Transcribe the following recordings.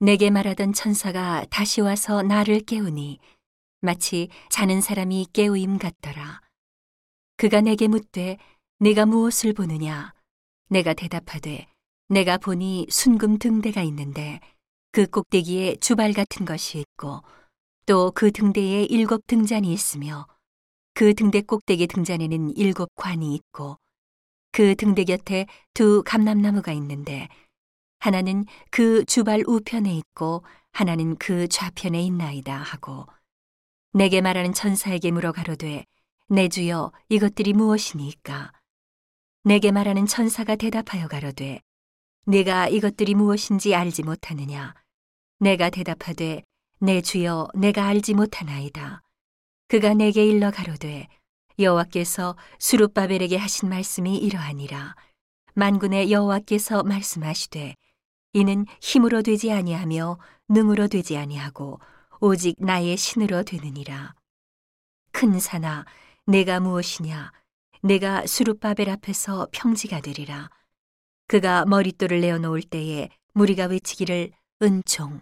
내게 말하던 천사가 다시 와서 나를 깨우니 마치 자는 사람이 깨우임 같더라. 그가 내게 묻되 네가 무엇을 보느냐? 내가 대답하되 내가 보니 순금 등대가 있는데 그 꼭대기에 주발 같은 것이 있고 또 그 등대에 일곱 등잔이 있으며 그 등대 꼭대기 등잔에는 일곱 관이 있고 그 등대 곁에 두 감람나무가 있는데 하나는 그 주발 우편에 있고 하나는 그 좌편에 있나이다 하고 내게 말하는 천사에게 물어 가로되 내 주여 이것들이 무엇이니까? 내게 말하는 천사가 대답하여 가로되 네가 이것들이 무엇인지 알지 못하느냐? 내가 대답하되 내 주여 내가 알지 못하나이다. 그가 내게 일러 가로되 여호와께서 수룹바벨에게 하신 말씀이 이러하니라. 만군의 여호와께서 말씀하시되 이는 힘으로 되지 아니하며 능으로 되지 아니하고 오직 나의 신으로 되느니라. 큰 산아, 내가 무엇이냐? 내가 수룹바벨 앞에서 평지가 되리라. 그가 머릿돌을 내어놓을 때에 무리가 외치기를 은총,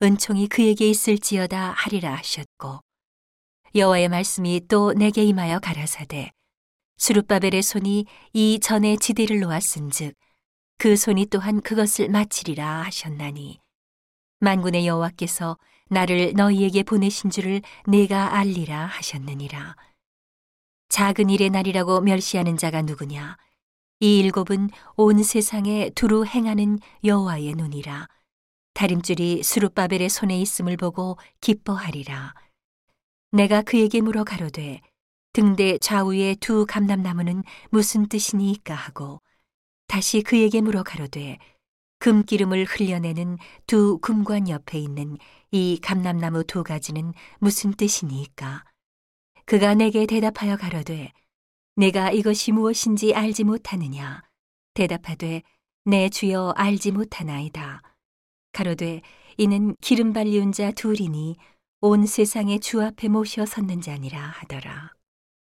은총이 그에게 있을지어다 하리라 하셨고 여호와의 말씀이 또 내게 임하여 가라사대 수룹바벨의 손이 이 전에 지대를 놓았은즉 그 손이 또한 그것을 마치리라 하셨나니. 만군의 여호와께서 나를 너희에게 보내신 줄을 내가 알리라 하셨느니라. 작은 일의 날이라고 멸시하는 자가 누구냐? 이 일곱은 온 세상에 두루 행하는 여호와의 눈이라. 다림줄이 수룹바벨의 손에 있음을 보고 기뻐하리라. 내가 그에게 물어 가로되 등대 좌우의 두 감람나무는 무슨 뜻이니까 하고 다시 그에게 물어 가로되 금기름을 흘려내는 두 금관 옆에 있는 이 감람나무 두 가지는 무슨 뜻이니까? 그가 내게 대답하여 가로되 내가 이것이 무엇인지 알지 못하느냐? 대답하되 내 주여 알지 못하나이다. 가로되 이는 기름 발리운 자 둘이니 온 세상의 주 앞에 모셔 섰는 자니라 하더라.